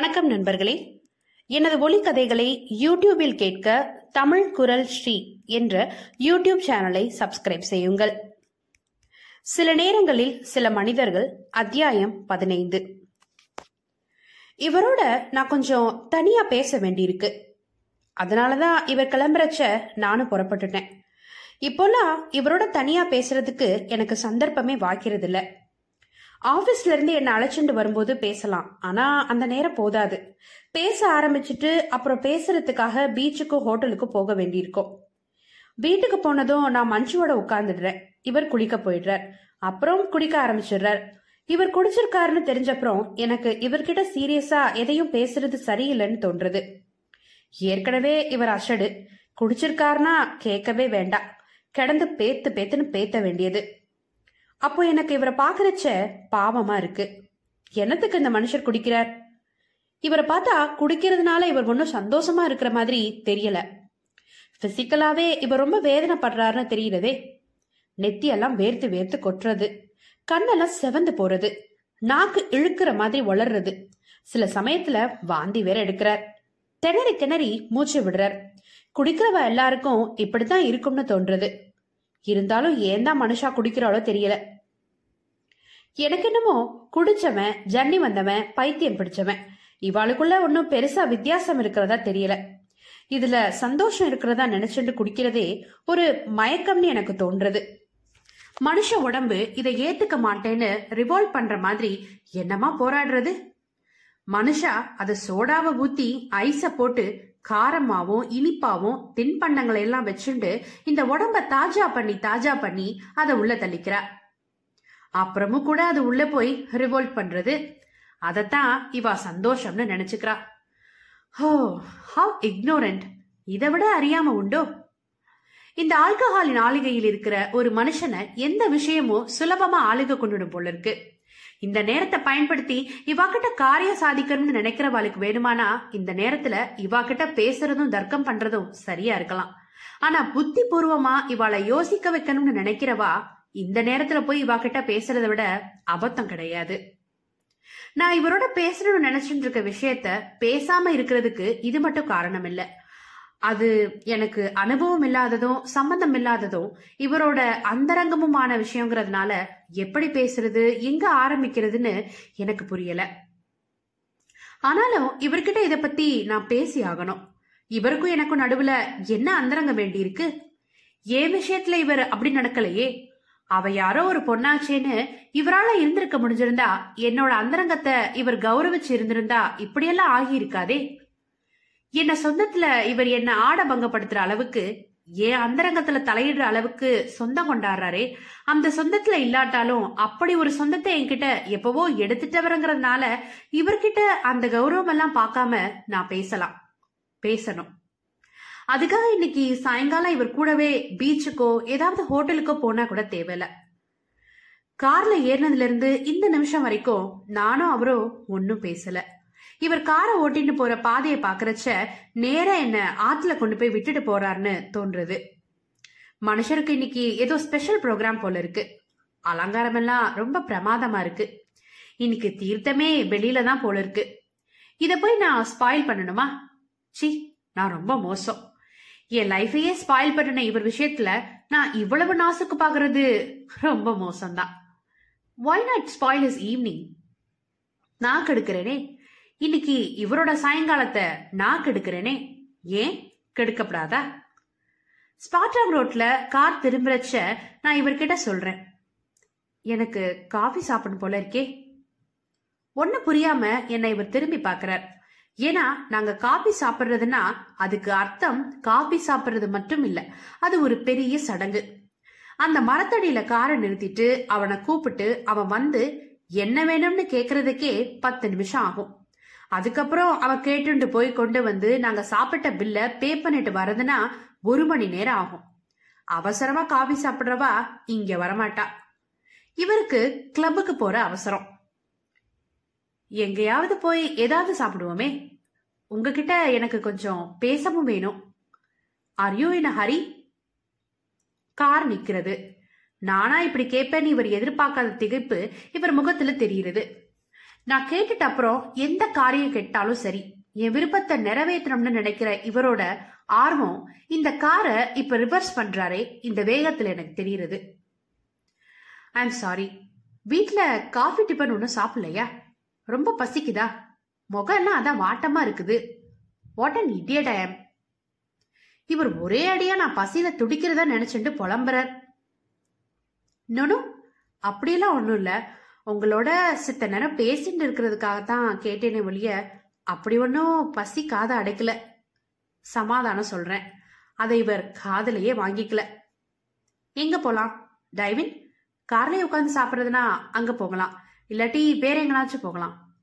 வணக்கம் நண்பர்களே. எனது ஒலிக்கதைகளை யூடியூபில் கேட்க தமிழ் குரல் ஸ்ரீ என்ற யூடியூப் சேனலை சப்ஸ்கிரைப் செய்யுங்கள். சில நேரங்களில் சில மனிதர்கள் அத்தியாயம் பதினைந்து. இவரோட நான் கொஞ்சம் தனியா பேச வேண்டியிருக்கு. அதனாலதான் இவர் கிளம்புறச்ச நானும் புறப்பட்டுட்டேன். இப்போல்லாம் இவரோட தனியா பேசுறதுக்கு எனக்கு சந்தர்ப்பமே வாய்க்கிறது இல்லை ஆஃபீஸ்ல இருந்து என்ன அழைச்சிட்டு வரும்போது பேசலாம். ஆனா அந்த நேரம் போதாது. பேச ஆரம்பிச்சுட்டு அப்புறம் பேசுறதுக்காக பீச்சுக்கும் ஹோட்டலுக்கு போக வேண்டியிருக்கும். வீட்டுக்கு போனதும் நான் மஞ்சுவோட உட்கார்ந்துடுறேன். இவர் குளிக்க போயிடுறார். அப்புறம் குடிக்க ஆரம்பிச்சிடுறார். இவர் குடிச்சிருக்காருன்னு தெரிஞ்சப்புறம் எனக்கு இவர்கிட்ட சீரியஸா எதையும் பேசுறது சரியில்லைன்னு தோன்றுது. ஏற்கனவே இவர் அஷடு குடிச்சிருக்காருன்னா கேட்கவே வேண்டாம். கிடந்து பேத்து பேத்துன்னு பேத்த வேண்டியது. அப்போ எனக்கு இவரை பாக்குறச்ச பாவமா இருக்கு. என்னத்துக்கு இந்த மனுஷர் குடிக்கிறார்? இவரை பார்த்தா குடிக்கிறதுனால இவர் ஒன்றும் சந்தோஷமா இருக்கிற மாதிரி தெரியல. பிசிக்கலாவே இவர் ரொம்ப வேதனைப்படுறாருன்னு தெரியுறதே. நெத்தியெல்லாம் வேர்த்து வேர்த்து கொட்டுறது. கண்ணெல்லாம் செவந்து போறது. நாக்கு இழுக்கிற மாதிரி வளர்றது. சில சமயத்துல வாந்தி வேற எடுக்கிறார். திணறி திணறி மூச்சு விடுறார். குடிக்கிறவ எல்லாருக்கும் இப்படித்தான் இருக்கும்னு தோன்றுது. இருந்தாலும் ஏன் தான் மனுஷா குடிக்கிறாளோ தெரியல. எனக்கு என்னமோ குடிச்சவன் ஜன்னி வந்தவன் பைத்தியம் பிடிச்சவன். இவாளுக்குள்ள ஒன்னும் பெருசா வித்தியாசம் இருக்கிறதா தெரியல. இதுல சந்தோஷம் இருக்கிறதா நினைச்சுட்டு குடிக்கிறதே ஒரு மயக்கம்னு எனக்கு தோன்றது. மனுஷ உடம்பு இதை ஏத்துக்க மாட்டேன்னு ரிவால்வ் பண்ற மாதிரி என்னமா போராடுறது? மனுஷா அதை சோடாவை ஊத்தி ஐஸ போட்டு காரமாவும் இனிப்பாவும் தின்பண்டங்களை எல்லாம் வச்சுண்டு இந்த உடம்ப தாஜா பண்ணி தாஜா பண்ணி அதை உள்ள தள்ளிக்கிறா. அப்புறமும் கூட அது உள்ள போய் ரிவோல்ட் பண்றது. அதத்தான் இவா சந்தோஷம்னு நினைச்சுக்கிறா. ஹோ ஹவ் இக்னோரண்ட் இதை விட அறியாம உண்டோ? இந்த ஆல்கஹாலின் ஆளுகையில் இருக்கிற ஒரு மனுஷனை எந்த விஷயமும் சுலபமா ஆளுக கொண்டுடும் போல இருக்கு. இந்த நேரத்தை பயன்படுத்தி இவா கிட்ட காரியம் சாதிக்கணும்னு நினைக்கிறவாளுக்கு வேணுமானா இந்த நேரத்துல இவா கிட்ட பேசுறதும் தர்க்கம் பண்றதும் சரியா இருக்கலாம். ஆனா புத்தி பூர்வமா இவாளை யோசிக்க வைக்கணும்னு நினைக்கிறவா இந்த நேரத்துல போய் இவா கிட்ட பேசுறத விட அபத்தம் கிடையாது. நான் இவரோட பேசணும்னு நினைச்சிட்டு இருக்க விஷயத்த பேசாம இருக்கிறதுக்கு இது மட்டும் காரணம் இல்லை அது எனக்கு அனுபவம் இல்லாததும் சம்பந்தம் இல்லாததும் இவரோட அந்தரங்கமுமான விஷயங்கிறதுனால எப்படி பேசுறது எங்க ஆரம்பிக்கிறதுன்னு எனக்கு புரியல. ஆனாலும் இவர்கிட்ட இத பத்தி நான் பேசி ஆகணும். இவருக்கும் எனக்கும் நடுவுல என்ன அந்தரங்கம் வேண்டி இருக்கு ஏன் விஷயத்துல இவர் அப்படி நடக்கலையே? அவ யாரோ ஒரு பொண்ணாச்சேன்னு இவரால இருந்திருக்க முடிஞ்சிருந்தா என்னோட அந்தரங்கத்தை இவர் கௌரவிச்சு இருந்திருந்தா இப்படியெல்லாம் ஆகி இருக்காதே என்ன சொந்தத்துல இவர் என்ன ஆட பங்கப்படுத்துற அளவுக்கு ஏன் அந்தரங்கத்துல தலையிடுற அளவுக்கு சொந்தம் கொண்டாடுறாரே? அந்த சொந்தத்துல இல்லாட்டாலும் அப்படி ஒரு சொந்தத்தை என்கிட்ட எப்பவோ எடுத்துட்டவருங்கிறதுனால இவர்கிட்ட அந்த கௌரவம் எல்லாம் பார்க்காம நான் பேசலாம். பேசணும். அதுக்காக இன்னைக்கு சாயங்காலம் இவர் கூடவே பீச்சுக்கோ ஏதாவது ஹோட்டலுக்கோ போனா கூட தேவையில்ல. கார்ல ஏறினதுல இருந்து இந்த நிமிஷம் வரைக்கும் நானும் அவரும் ஒன்னும் பேசல. இவர் காரை ஓட்டிட்டு போற பாதையை பாக்குறச்ச நேரா என்ன ஆத்துல கொண்டு போய் விட்டுட்டு போறாருன்னு தோன்றுது. மனுஷருக்கு இன்னைக்கு ஏதோ ஸ்பெஷல் ப்ரோக்ராம் போல இருக்கு. அலங்காரம் எல்லாம் ரொம்ப பிரமாதமா இருக்கு. இன்னைக்கு தீர்த்தமே வெளியில தான் போல இருக்கு. இத போய் நான் ஸ்பாயில் பண்ணணுமா? சி நான் ரொம்ப மோசம். என் லைஃபையே ஸ்பாயில் பண்ணின இவர் விஷயத்துல நான் இவ்வளவு நாசுக்கு பாக்குறது ரொம்ப மோசம்தான். Why not spoil this evening நான் கெடுக்கிறேனே. இன்னைக்கு இவரோட சாயங்காலத்தை நான் கெடுக்கிறேனே. ஏன்? கெடுக்கப்படாதா? ஸ்பாட்ராம் ரோட்ல கார் திரும்புறச்ச நான் இவர்கிட்ட சொல்றேன். எனக்கு காஃபி சாப்பிடணும் போல இருக்கே. ஒன்னு புரியாம என்னை இவர் திரும்பி பாக்குறார். ஏன்னா நாங்க காபி சாப்பிடுறதுன்னா அதுக்கு அர்த்தம் காபி சாப்பிடுறது மட்டும் இல்ல. அது ஒரு பெரிய சடங்கு. அந்த மரத்தடியில காரை நிறுத்திட்டு அவனை கூப்பிட்டு அவன் வந்து என்ன வேணும்னு கேக்குறதுக்கே பத்து நிமிஷம் ஆகும். அதுக்கப்புறம் அவ கேட்டுண்டு போய் கொண்டு வந்து நாங்க சாப்பிட்ட பில்ல பே பண்ணிட்டு வரதுன்னா ஒரு மணி நேரம் ஆகும். அவசரமா காபி சாப்பிடுறவா இங்க வரமாட்டா. இவருக்கு கிளப்புக்கு போற அவசரம். எங்கேயாவது போய் ஏதாவது சாப்பிடுவோமே. உங்ககிட்ட எனக்கு கொஞ்சம் பேசவும் வேணும். Are you in hurry car நிக்கிறது. நானா இப்படி கேட்பேன்னு இவர் எதிர்பார்க்காத திகைப்பு இவர் முகத்துல தெரிகிறது. நான் கேட்டுட்ட அப்புறம் எந்த காரியம் கேட்டாலும் சரி. என் விருப்பத்தை நிறைவேற்றணும்னு நினைக்கிற இவரோட ஆர்வம் இந்த காரை இப்ப ரிவர்ஸ் பண்றாரே இந்த வேகத்துல எனக்கு தெரியுது ஐம் சாரி வீட்டுல காஃபி டிபன் ஒன்றும் சாப்பிடலையா? ரொம்ப பசிக்குதா? முகம்லாம் அதான் வாட்டமா இருக்குது. வாட் அன் இடியட் ஐ இவர் ஒரே அடியா நான் பசியில துடிக்கிறதா நினைச்சுட்டு புலம்புறார். நோனோ அப்படியெல்லாம் ஒன்றும் இல்லை. உங்களோட சித்த நேரம் பேசிட்டு இருக்கிறதுக்காக தான் கேட்டேனே ஒழிய அப்படி ஒன்றும் பசி காதை அடைக்கல. சமாதானம் சொல்றேன். அதை இவர் காதலையே வாங்கிக்கல. எங்க போலாம்? டைவின்? கார்லயே உட்காந்து சாப்பிட்றதுனா அங்க போகலாம். இல்லாட்டி வேற எங்கனாச்சும் போகலாம்.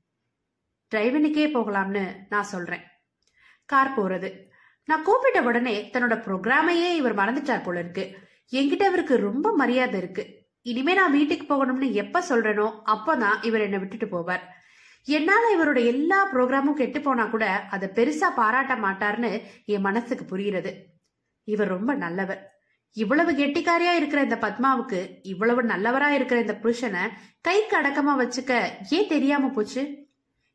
டிரைவினுக்கே போகலாம்னு நான் சொல்றேன். கார் போறது. நான் கூப்பிட்ட உடனே தன்னோட ப்ரோக்ராமையே இவர் மறந்துட்டார் போல இருக்கு. என்கிட்ட இவருக்கு ரொம்ப மரியாதை இருக்கு. இனிமே நான் வீட்டுக்கு போகணும்னு எப்ப சொல்றேனோ அப்பதான் இவர் என்னை விட்டுட்டு போவார். என்னால இவரோட எல்லா ப்ரோக்ராமும் கெட்டு போனா கூட அதை பெருசா பாராட்ட மாட்டார்னு என் மனசுக்கு புரியுறது இவர் ரொம்ப நல்லவர். இவ்வளவு கெட்டிக்காரியா இருக்கிற இந்த பத்மாவுக்கு இவ்வளவு நல்லவரா இருக்கிற இந்த புருஷனை கைக்கு அடக்கமா வச்சுக்க ஏன் தெரியாம போச்சு?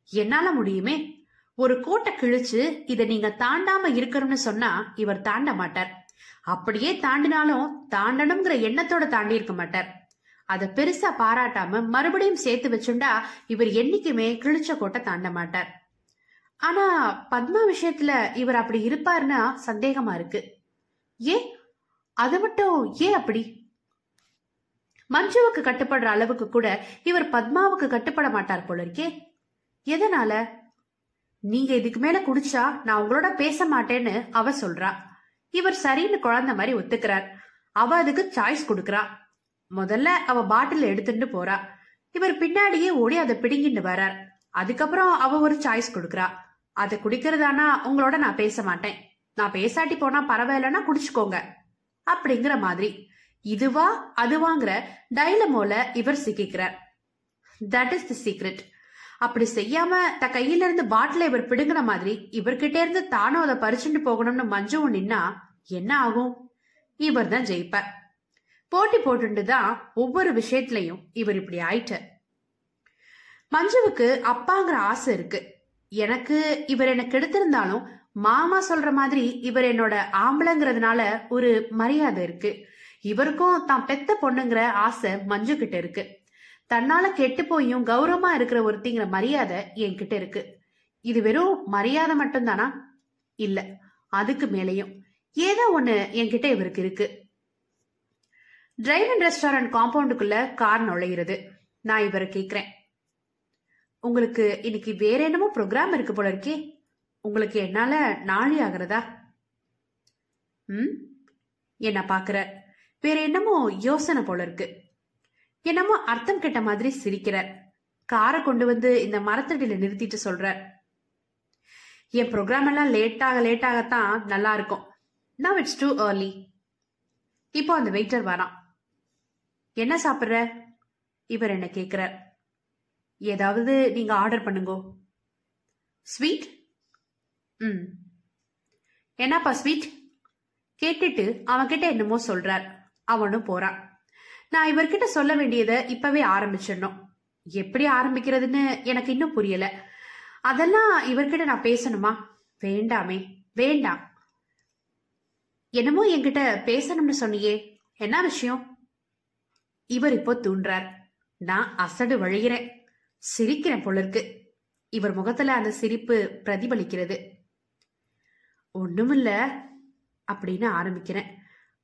என்னால முடியுமே? ஒரு கோட்டை கிழிச்சு இதை நீங்க தாண்டாம இருக்கணும்னு சொன்னா இவர் தாண்ட மாட்டார். அப்படியே தாண்டினாலும் தாண்டணுங்கிற எண்ணத்தோட தாண்டி இருக்க மாட்டார். அதை பெருசா பாராட்டாம மறுபடியும் சேர்த்து வச்சுண்டா இவர் என்னைக்குமே கிழிச்ச கோட்டை தாண்ட மாட்டார். ஆனா பத்மா விஷயத்துல இவர் அப்படி இருப்பாருன்னா சந்தேகமா இருக்கு. ஏ? அது மட்டும் ஏன் அப்படி? மஞ்சுவுக்கு கட்டுப்படுற அளவுக்கு கூட இவர் பத்மாவுக்கு கட்டுப்பட மாட்டார் போல இருக்கே. எதனால? நீங்க இதுக்கு மேல குடிச்சா நான் உங்களோட பேச மாட்டேன்னு அவ சொல்றா. இவர் சரின்னு குழந்தை மாதிரி ஒத்துக்கிறார். அவ அதுக்கு சாய்ஸ் கொடுக்கறா. முதல்ல அவ பாட்டில் எடுத்துட்டு போறா. இவர் பின்னாடியே ஓடி அதை பிடுங்கிட்டு வரார். அதுக்கப்புறம் அவ ஒரு சாய்ஸ் கொடுக்கறா. அதை குடிக்கிறதானா? உங்களோட நான் பேச மாட்டேன். நான் பேசாட்டி போனா பரவாயில்லன்னா குடிச்சுக்கோங்க. அப்படிங்கிற மாதிரி. இதுவா அதுவாங்கிற டைலமோல இவர் சிக்கிக்கிறார். தட் இஸ் தி சீக்ரெட் அப்படி செய்யாம த கையில இருந்து பாட்டில இவர் பிடுங்கின மாதிரி இவர்கிட்ட இருந்து தானும் அதை பறிச்சுட்டு போகணும்னு மஞ்சவும் நின்னா என்ன ஆகும்? இவர் தான் ஜெயிப்பார். போட்டி போட்டுட்டு தான் ஒவ்வொரு விஷயத்திலையும் இவர் இப்படி ஆயிட்டார். மஞ்சுவுக்கு அப்பாங்கிற ஆசை இருக்கு. எனக்கு இவர் எனக்கு எடுத்திருந்தாலும் மாமா சொல்ற மாதிரி இவர் என்னோட ஆம்பளைங்கிறதுனால ஒரு மரியாதை இருக்கு. இவருக்கும் தான் பெத்த பொண்ணுங்கிற ஆசை மஞ்சு கிட்ட இருக்கு. தன்னால கெட்டு போயும் கௌரவமா இருக்கிற ஒருத்திங்கிற மரியாதை என்கிட்ட இருக்கு. இது வெறும் மரியாதை மட்டும்தானா? இல்ல அதுக்கு மேலேயும் ஏதோ ஒண்ணு என்கிட்ட இவருக்கு இருக்கு. டிரைவ் அண்ட் ரெஸ்டாரண்ட் காம்பவுண்டுக்குள்ள கார் நுழையிறது. நான் இவரை கேக்குறேன் உங்களுக்கு இன்னைக்கு வேற என்னமோ ப்ரோக்ராம் இருக்கு போல இருக்கே. உங்களுக்கு என்னால நாளி ஆகிறதா? ம்? என்ன பாக்குற வேற என்னமோ யோசனை போல இருக்கு. என்னமோ அர்த்தம் கெட்ட மாதிரி சிரிக்கிறார் காரை கொண்டு வந்து இந்த மரத்தடியில நிறுத்திட்டு சொல்றார் என் ப்ரோக்ராம் எல்லாம் லேட்டாக லேட்டாகத்தான் நல்லா இருக்கும். நவ் இட்ஸ் டூ ஏர்லி இப்போ அந்த வெயிட்டர் வரான். என்ன சாப்பிட்ற? இவர் என்ன கேட்கிறார் ஏதாவது நீங்க ஆர்டர் பண்ணுங்கோ. ஸ்வீட் ம். என்னப்பா ஸ்வீட் கேட்டுட்டு அவன்கிட்ட என்னமோ சொல்றார். அவனும் போறான். நான் இவர்கிட்ட சொல்ல வேண்டியதை இப்பவே ஆரம்பிச்சிடணும். எப்படி ஆரம்பிக்கிறதுன்னு எனக்கு இன்னும் புரியல. அதெல்லாம் இவர்கிட்ட நான் பேசணுமா? வேண்டாமே வேண்டாம். என்னமோ என்கிட்ட பேசணும்னு சொன்னியே. என்ன விஷயம்? இவர் இப்போ தூண்டுறார் நான் அசடு வழிகிறேன். சிரிக்கிறேன் பொழுருக்கு இவர் முகத்துல அந்த சிரிப்பு பிரதிபலிக்கிறது. ஒண்ணுமில்ல அப்படின்னு ஆரம்பிக்கிறேன்.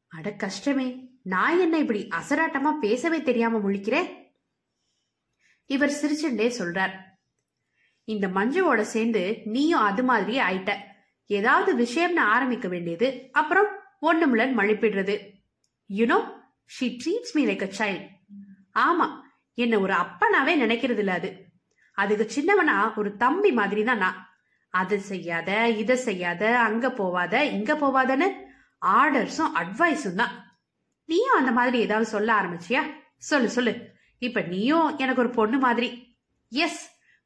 அட கஷ்டமே நான் என்ன இப்படி அசராட்டமா பேசவே தெரியாம முழிக்கிறேன் இவர் சிரிச்சுண்டே சொல்றார். இந்த மஞ்சுவோட சேர்ந்து நீயும் அது மாதிரியே ஆயிட்ட. ஏதாவது விஷயம்னு ஆரம்பிக்க வேண்டியது அப்புறம் ஒண்ணுமில்லன்னு மழுப்பிடுறது. You know she treats me like a child ஆமா என்ன ஒரு அப்பனாவே நினைக்கிறது இல்ல அது. அதுக்கு சின்னவனா ஒரு தம்பி மாதிரி தான் நான். அதை செய்யாத இதை செய்யாத அங்க போவாத இங்க போவாதன்னு ஆர்டர்ஸும் அட்வைஸும் தான். நீயும் அந்த மாதிரி ஏதாவது சொல்ல ஆரம்பிச்சியா? சொல்லு சொல்லு. இப்ப நீயும் எனக்கு ஒரு பொண்ணு மாதிரி. எஸ்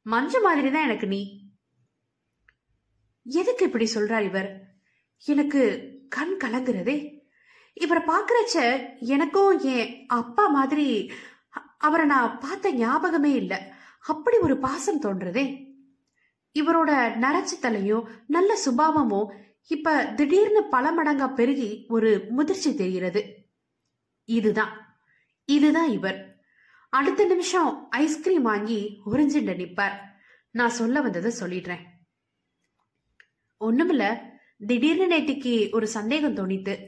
மஞ்சு மாதிரி தான் எனக்கு நீ. எதுக்கு இப்படி சொல்றார் இவர்? எனக்கு கண் கலங்குறதே. இவரை பாக்குறச்ச எனக்கும் என் அப்பா மாதிரி அவரை நான் பார்த்த ஞாபகமே இல்லை. அப்படி ஒரு பாசம் தோன்றுதே. இவரோட நரைச்ச தலையும் நல்ல சுபாவமும் இப்ப திடீர்னு பல மடங்கா பெருகி ஒரு முதிர்ச்சி தெரிகிறது. இதுதான். இதுதான் இவர். அடுத்த நிமிஷம் ஐஸ்கிரீம் வாங்கி உறிஞ்சிண்டு நிப்பார். நான் சொல்ல வந்ததை சொல்லிடுறேன். ஒண்ணுமில்ல. திடீர்னு நேத்திக்கு ஒரு சந்தேகம் தோணித்து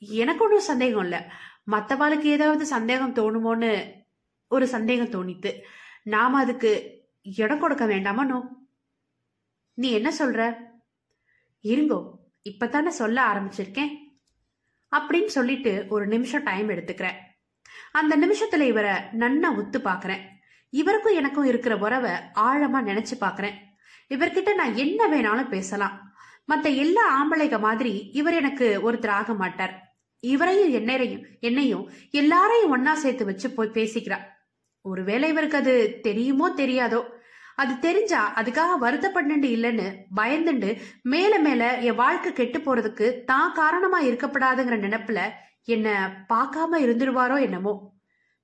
எனக்கு ஒன்றும் சந்தேகம் இல்லை மற்றவாளுக்கு ஏதாவது சந்தேகம் தோணுமோன்னு ஒரு சந்தேகம் தோணித்து நாம அதுக்கு இடம் கொடுக்க வேண்டாமனோ நீ? என்ன சொல்ற? இருங்கோ இப்பதானே சொல்ல ஆரம்பிச்சிருக்கேன். அப்படின்னு சொல்லிட்டு ஒரு நிமிஷம் டைம் எடுத்துக்கிறேன். அந்த நிமிஷத்துல இவரை நன்னா உத்து பாக்குறேன். இவருக்கும் எனக்கும் இருக்கிற உறவை ஆழமா நினைச்சு பாக்குறேன். இவர்கிட்ட நான் என்ன வேணாலும் பேசலாம். மத்த எல்லா ஆம்பளைக மாதிரி இவர் எனக்கு ஒருத்தர் ஆக மாட்டார் இவரையும் என்னையும் என்னையும் எல்லாரையும் ஒன்னா சேர்த்து வச்சு போய் பேசிக்கிறா. ஒருவேளை இவருக்கு அது தெரியுமோ தெரியாதோ? அது தெரிஞ்சா அதுக்காக வருத்தப்பட்டு இல்லைன்னு பயந்துண்டு மேல மேல என் வாழ்க்கை கெட்டு போறதுக்கு தான் காரணமா இருக்கப்படாதுங்கிற நினைப்புல என்ன பார்க்காம இருந்துருவாரோ என்னமோ.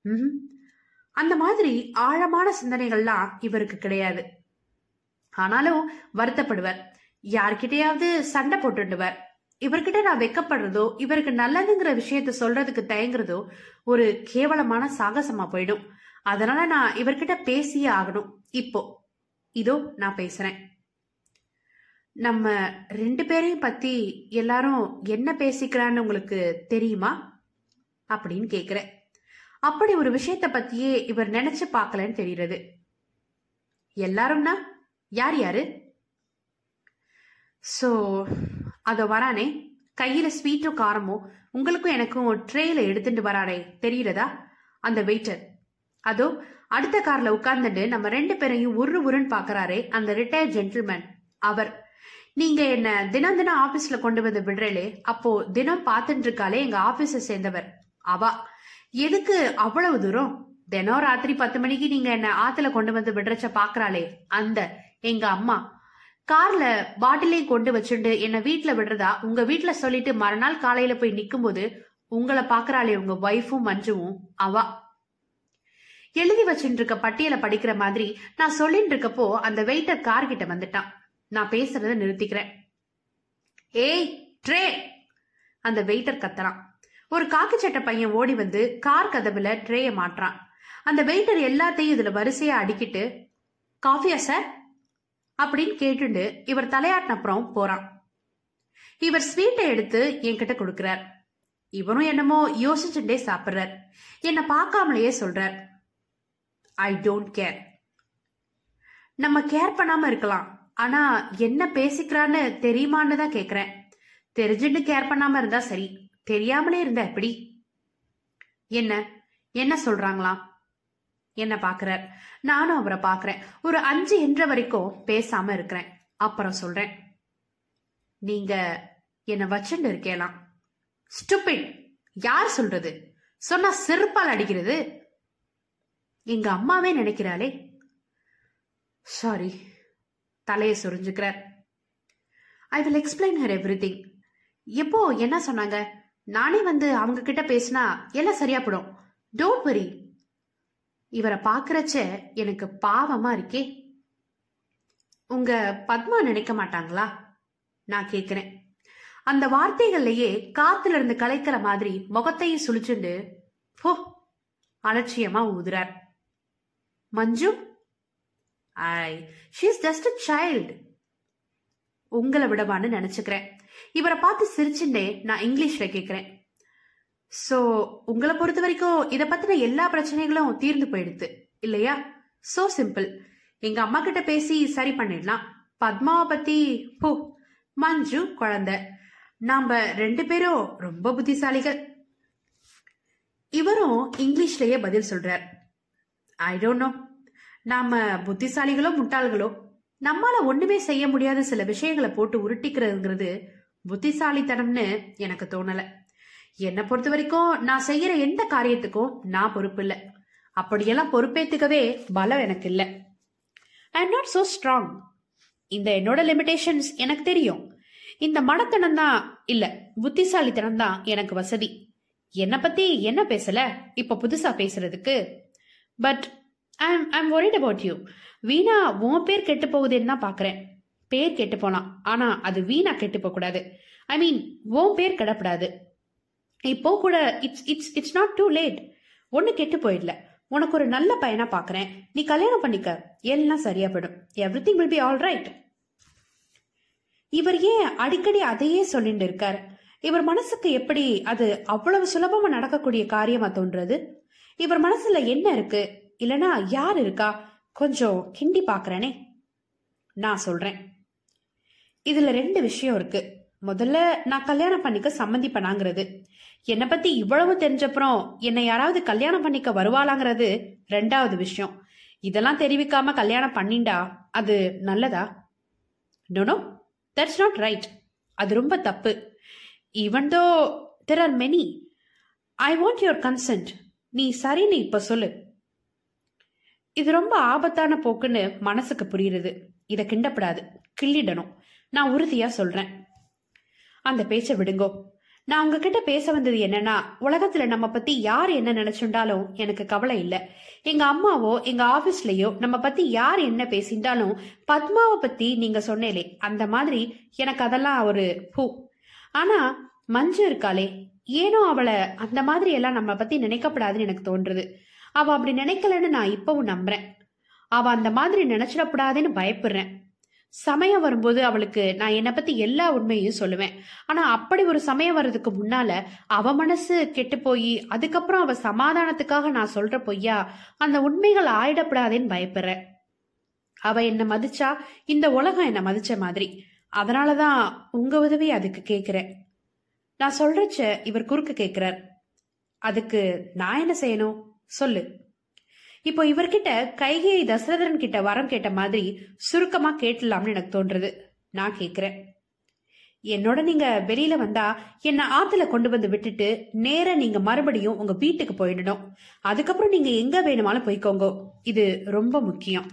ம் அந்த மாதிரி ஆழமான சிந்தனைகள்லாம் இவருக்கு கிடையாது. ஆனாலும் வருத்தப்படுவர். யார்கிட்டயாவது சண்டை போட்டுடுவர் இவர்கிட்ட நான் வெக்கப்படுறதோ இவருக்கு நல்லதுங்கிற விஷயத்த சொல்றதுக்கு தயங்குறதோ ஒரு கேவலமான சாகசமா போயிடும். அதனால நான் இவர்கிட்ட பேசியே ஆகணும். இப்போ இதோ நான் பேசுறேன். நம்ம ரெண்டு பேரையும் பத்தி எல்லாரும் என்ன பேசிக்கிறான்னு உங்களுக்கு தெரியுமா? அப்படின்னு கேக்குறேன். அப்படி ஒரு விஷயத்த பத்தியே இவர் நினைச்சு பார்க்கலன்னு தெரியுறது எல்லாரும்னா யார் யாரு? சோ அதோ வரானே. கையில ஸ்வீட்டும் காரமும் உங்களுக்கும் எனக்கும் ட்ரேல எடுத்துட்டு வரானே. தெரியுறதா அந்த வெயிட்டர் அதோ அடுத்த கார்ல உட்கார்ந்துட்டு நம்ம ரெண்டு பேரையும் உரு உருன்னு பாக்குறாரே அந்த ரிட்டையர்ட் ஜென்டில்மேன் அவர் நீங்க என்ன தினம் தினம் ஆபீஸ்ல கொண்டு வந்து விடுறேலே அப்போ தினம் பாத்துட்டு இருக்காளே எங்க ஆபீஸ சேர்ந்தவர். அவா எதுக்கு அவ்வளவு தூரம்? தினம் ராத்திரி பத்து மணிக்கு நீங்க என்ன ஆத்துல கொண்டு வந்து விடுறச்ச பாக்குறாளே அந்த எங்க அம்மா கார்ல பாட்டிலையும் கொண்டு வச்சுட்டு என்ன வீட்டுல விடுறதா? உங்க வீட்டுல சொல்லிட்டு மறுநாள் காலையில போய் நிக்கும்போது உங்களை பாக்குறாளே உங்க ஒய்ஃபும் மஞ்சுவும் அவா. எழுதி வச்சுட்டு இருக்க பட்டியலை படிக்கிற மாதிரி நான் சொல்லிட்டு இருக்கப்போ அந்த வெயிட்டர் கார் கிட்ட வந்துட்டான். நான் பேசுறத நிறுத்திக்கிறேன். ஏய் ட்ரே! அந்த வெயிட்டர் கத்துறான். ஒரு காக்கு சட்டை பையன் ஓடி வந்து கார் கதவுல ட்ரேய மாட்டுறான். அந்த வெயிட்டர் எல்லாத்தையும் இதுல வரிசையா அடிக்கிட்டு காஃபியா சார் அப்படின்னு கேட்டுண்டு இவர் தலையாட்டினப்புறம் போறான். இவர் ஸ்வீட்டை எடுத்து என்கிட்ட கொடுக்கிறார். இவனும் என்னமோ யோசிச்சுட்டே சாப்பிடுறார். என்ன பார்க்காமலேயே சொல்றார். ஐ டோன்ட் கேர் நம்ம கேர் பண்ணாம இருக்கலாம். ஆனா என்ன பேசிக்கிறான்னு தெரியுமான்னு தான் கேக்குறேன். தெரிஞ்சுட்டு கேர் பண்ணாம இருந்தா சரி. தெரியாமலே இருந்தா எப்படி? என்ன? என்ன சொல்றாங்களாம்? என்ன பாக்குறார்? நானும் அவரை பாக்குறேன். ஒரு அஞ்சு என்ற வரைக்கும் பேசாம இருக்கிறேன். அப்புறம் சொல்றேன். நீங்க என்ன வச்சுட்டு இருக்கேலாம். ஸ்டூபிட் யார் சொல்றது? சொன்னா செருப்பால் அடிக்கிறது. எங்க அம்மாவே நினைக்கிறாளே. சாரி தலையை சொரிஞ்சுக்கிறார். I will explain her everything எப்போ என்ன சொன்னாங்க? நானே வந்து அவங்க கிட்ட பேசினா எல்லாம் சரியா போடும். டோன்ட் வரி இவரை பாக்குறச்ச எனக்கு பாவமா இருக்கே. உங்க பத்மா நினைக்க மாட்டாங்களா? நான் கேக்குறேன். அந்த வார்த்தைகள்லயே காத்துல இருந்து கலைக்கிற மாதிரி முகத்தையும் சுழிச்சுண்டு போ அலட்சியமா ஊதுறார். Manju I she's just a child உங்களை விடவான்னு நினைச்சுக்கிறேன். இவரை பார்த்து சிரிச்சுட்டே நான் இங்கிலீஷ்ல கேக்குறேன். சோ உங்களை பொறுத்த வரைக்கும் இத பத்தின எல்லா பிரச்சனைகளும் தீர்ந்து போயிடுது இல்லையா? சோ சிம்பிள் எங்க அம்மா கிட்ட பேசி சரி பண்ணிடலாம். பத்மாவை பத்தி போ மஞ்சு குழந்தை. நாம ரெண்டு பேரும் ரொம்ப புத்திசாலிகள். இவரும் இங்கிலீஷ்லயே பதில் சொல்றார். ஐ டோன்ட் நோ நாம புத்திசாலிகளோ முட்டாள்களோ நம்மால ஒண்ணுமே செய்ய முடியாத சில விஷயங்களை போட்டு உருட்டிக்கிறதுங்கிறது புத்திசாலித்தனம்னு எனக்கு தோணலை. என்னை பொறுத்த வரைக்கும் நான் செய்யற எந்த காரியத்துக்கும் நான் பொறுப்பு இல்லை அப்படியெல்லாம் பொறுப்பேத்துக்கவே பலம் எனக்கு இல்லை I am not so strong இந்த என்னோட லிமிடேஷன்ஸ் எனக்கு தெரியும். இந்த மனத்தனம் தான் இல்ல புத்திசாலித்தனம் தான் எனக்கு வசதி. என்னை பத்தி என்ன பேசல? இப்ப புதுசா பேசுறதுக்கு. But I'm am worried about you வீணா உன் பேர் கெட்டு போகுதுன்னு தான் பார்க்குறேன் பேர் கெட்டு போலாம். ஆனா அது வீணா கெட்டு போகக்கூடாது. ஐ மீன் உன் பேர் கெடப்படாது. இப்போ கூட it's it's it's not too late ஒன்று கெட்டு போயிடல. உனக்கு ஒரு நல்ல பையனா பார்க்குறேன் நீ கல்யாணம் பண்ணிக்க. எல்லாம் சரியா போயிடும். Everything will be all right இவர் ஏன் அடிக்கடி அதையே சொல்லிட்டு இருக்கார்? இவர் மனசுக்கு எப்படி அது அவ்வளவு சுலபமா நடக்கக்கூடிய காரியமா தோன்றது? இவர் மனசுல என்ன இருக்கு? இல்லனா யார் இருக்கா? கொஞ்சம் கிண்டி பாக்குறேனே. நான் சொல்றேன். இதுல ரெண்டு விஷயம் இருக்கு. முதல்ல நான் கல்யாணம் பண்ணிக்க சம்மந்தி பண்ணாங்கிறது என்னை பத்தி இவ்வளவு தெரிஞ்சப்புறம் என்னை யாராவது கல்யாணம் பண்ணிக்க வருவாளாங்கிறது ரெண்டாவது விஷயம். இதெல்லாம் தெரிவிக்காம கல்யாணம் பண்ணிண்டா அது நல்லதா? நோ தட்ஸ் நாட் ரைட் அது ரொம்ப தப்பு. Even though there are many I want your consent நீ சரின்னு இப்ப சொல்லு. இது ரொம்ப ஆபத்தான போக்குன்னு மனசுக்கு புரியுறது. இதை கிண்டப்படாது. கிள்ளிடணும். நான் உறுதியா சொல்றேன். அந்த பேச்சை விடுங்கோ. நான் உங்ககிட்ட பேச வந்தது என்னன்னா உலகத்துல நம்ம பத்தி யார் என்ன நினைச்சுண்டாலும் எனக்கு கவலை இல்லை. எங்க அம்மாவோ எங்க ஆபீஸ்லயோ நம்ம பத்தி யார் என்ன பேசிண்டாலும் பத்மாவை பத்தி நீங்க சொன்னேலே அந்த மாதிரி எனக்கு அதெல்லாம் ஒரு பூ. ஆனா மஞ்சு இருக்காளே ஏனோ அவளை அந்த மாதிரி எல்லாம் நம்ம பத்தி நினைக்கப்படாதுன்னு எனக்கு தோன்றுது. அவ அப்படி நினைக்கலன்னு நான் இப்பவும் நம்புறேன். அவ அந்த மாதிரி நினைச்சிடக்கூடாதுன்னு பயப்படுறேன். சமயம் வரும்போது அவளுக்கு நான் என்னை பத்தி எல்லா உண்மையும் சொல்லுவேன். ஆனா அப்படி ஒரு சமயம் வர்றதுக்கு முன்னால அவ மனசு கெட்டு போய் அதுக்கப்புறம் அவ சமாதானத்துக்காக நான் சொல்ற பொய்யா அந்த உண்மைகள் ஆயிடப்படாதேன்னு பயப்படுறேன். அவ என்ன மதிச்சா இந்த உலகம் என்ன மதிச்ச மாதிரி. அதனாலதான் உங்க உதவி அதுக்கு கேக்குறேன் நான் சொல்றச்ச இவர் குறுக்கு கேக்குறார் அதுக்கு நான் என்ன செய்யணும்? சொல்லு. இப்போ இவர்கிட்ட கைகையை தசரதரன் கிட்ட வரம் கேட்ட மாதிரி சுருக்கமா கேட்டலாம்னு எனக்கு தோன்றுது நான் கேக்குறேன். என்னோட நீங்க வெளியில வந்தா என்ன ஆத்துல கொண்டு வந்து விட்டுட்டு நேர நீங்க மறுபடியும் உங்க வீட்டுக்கு போயிடணும். அதுக்கப்புறம் நீங்க எங்க வேணுமாலும் போய்க்கோங்க. இது ரொம்ப முக்கியம்.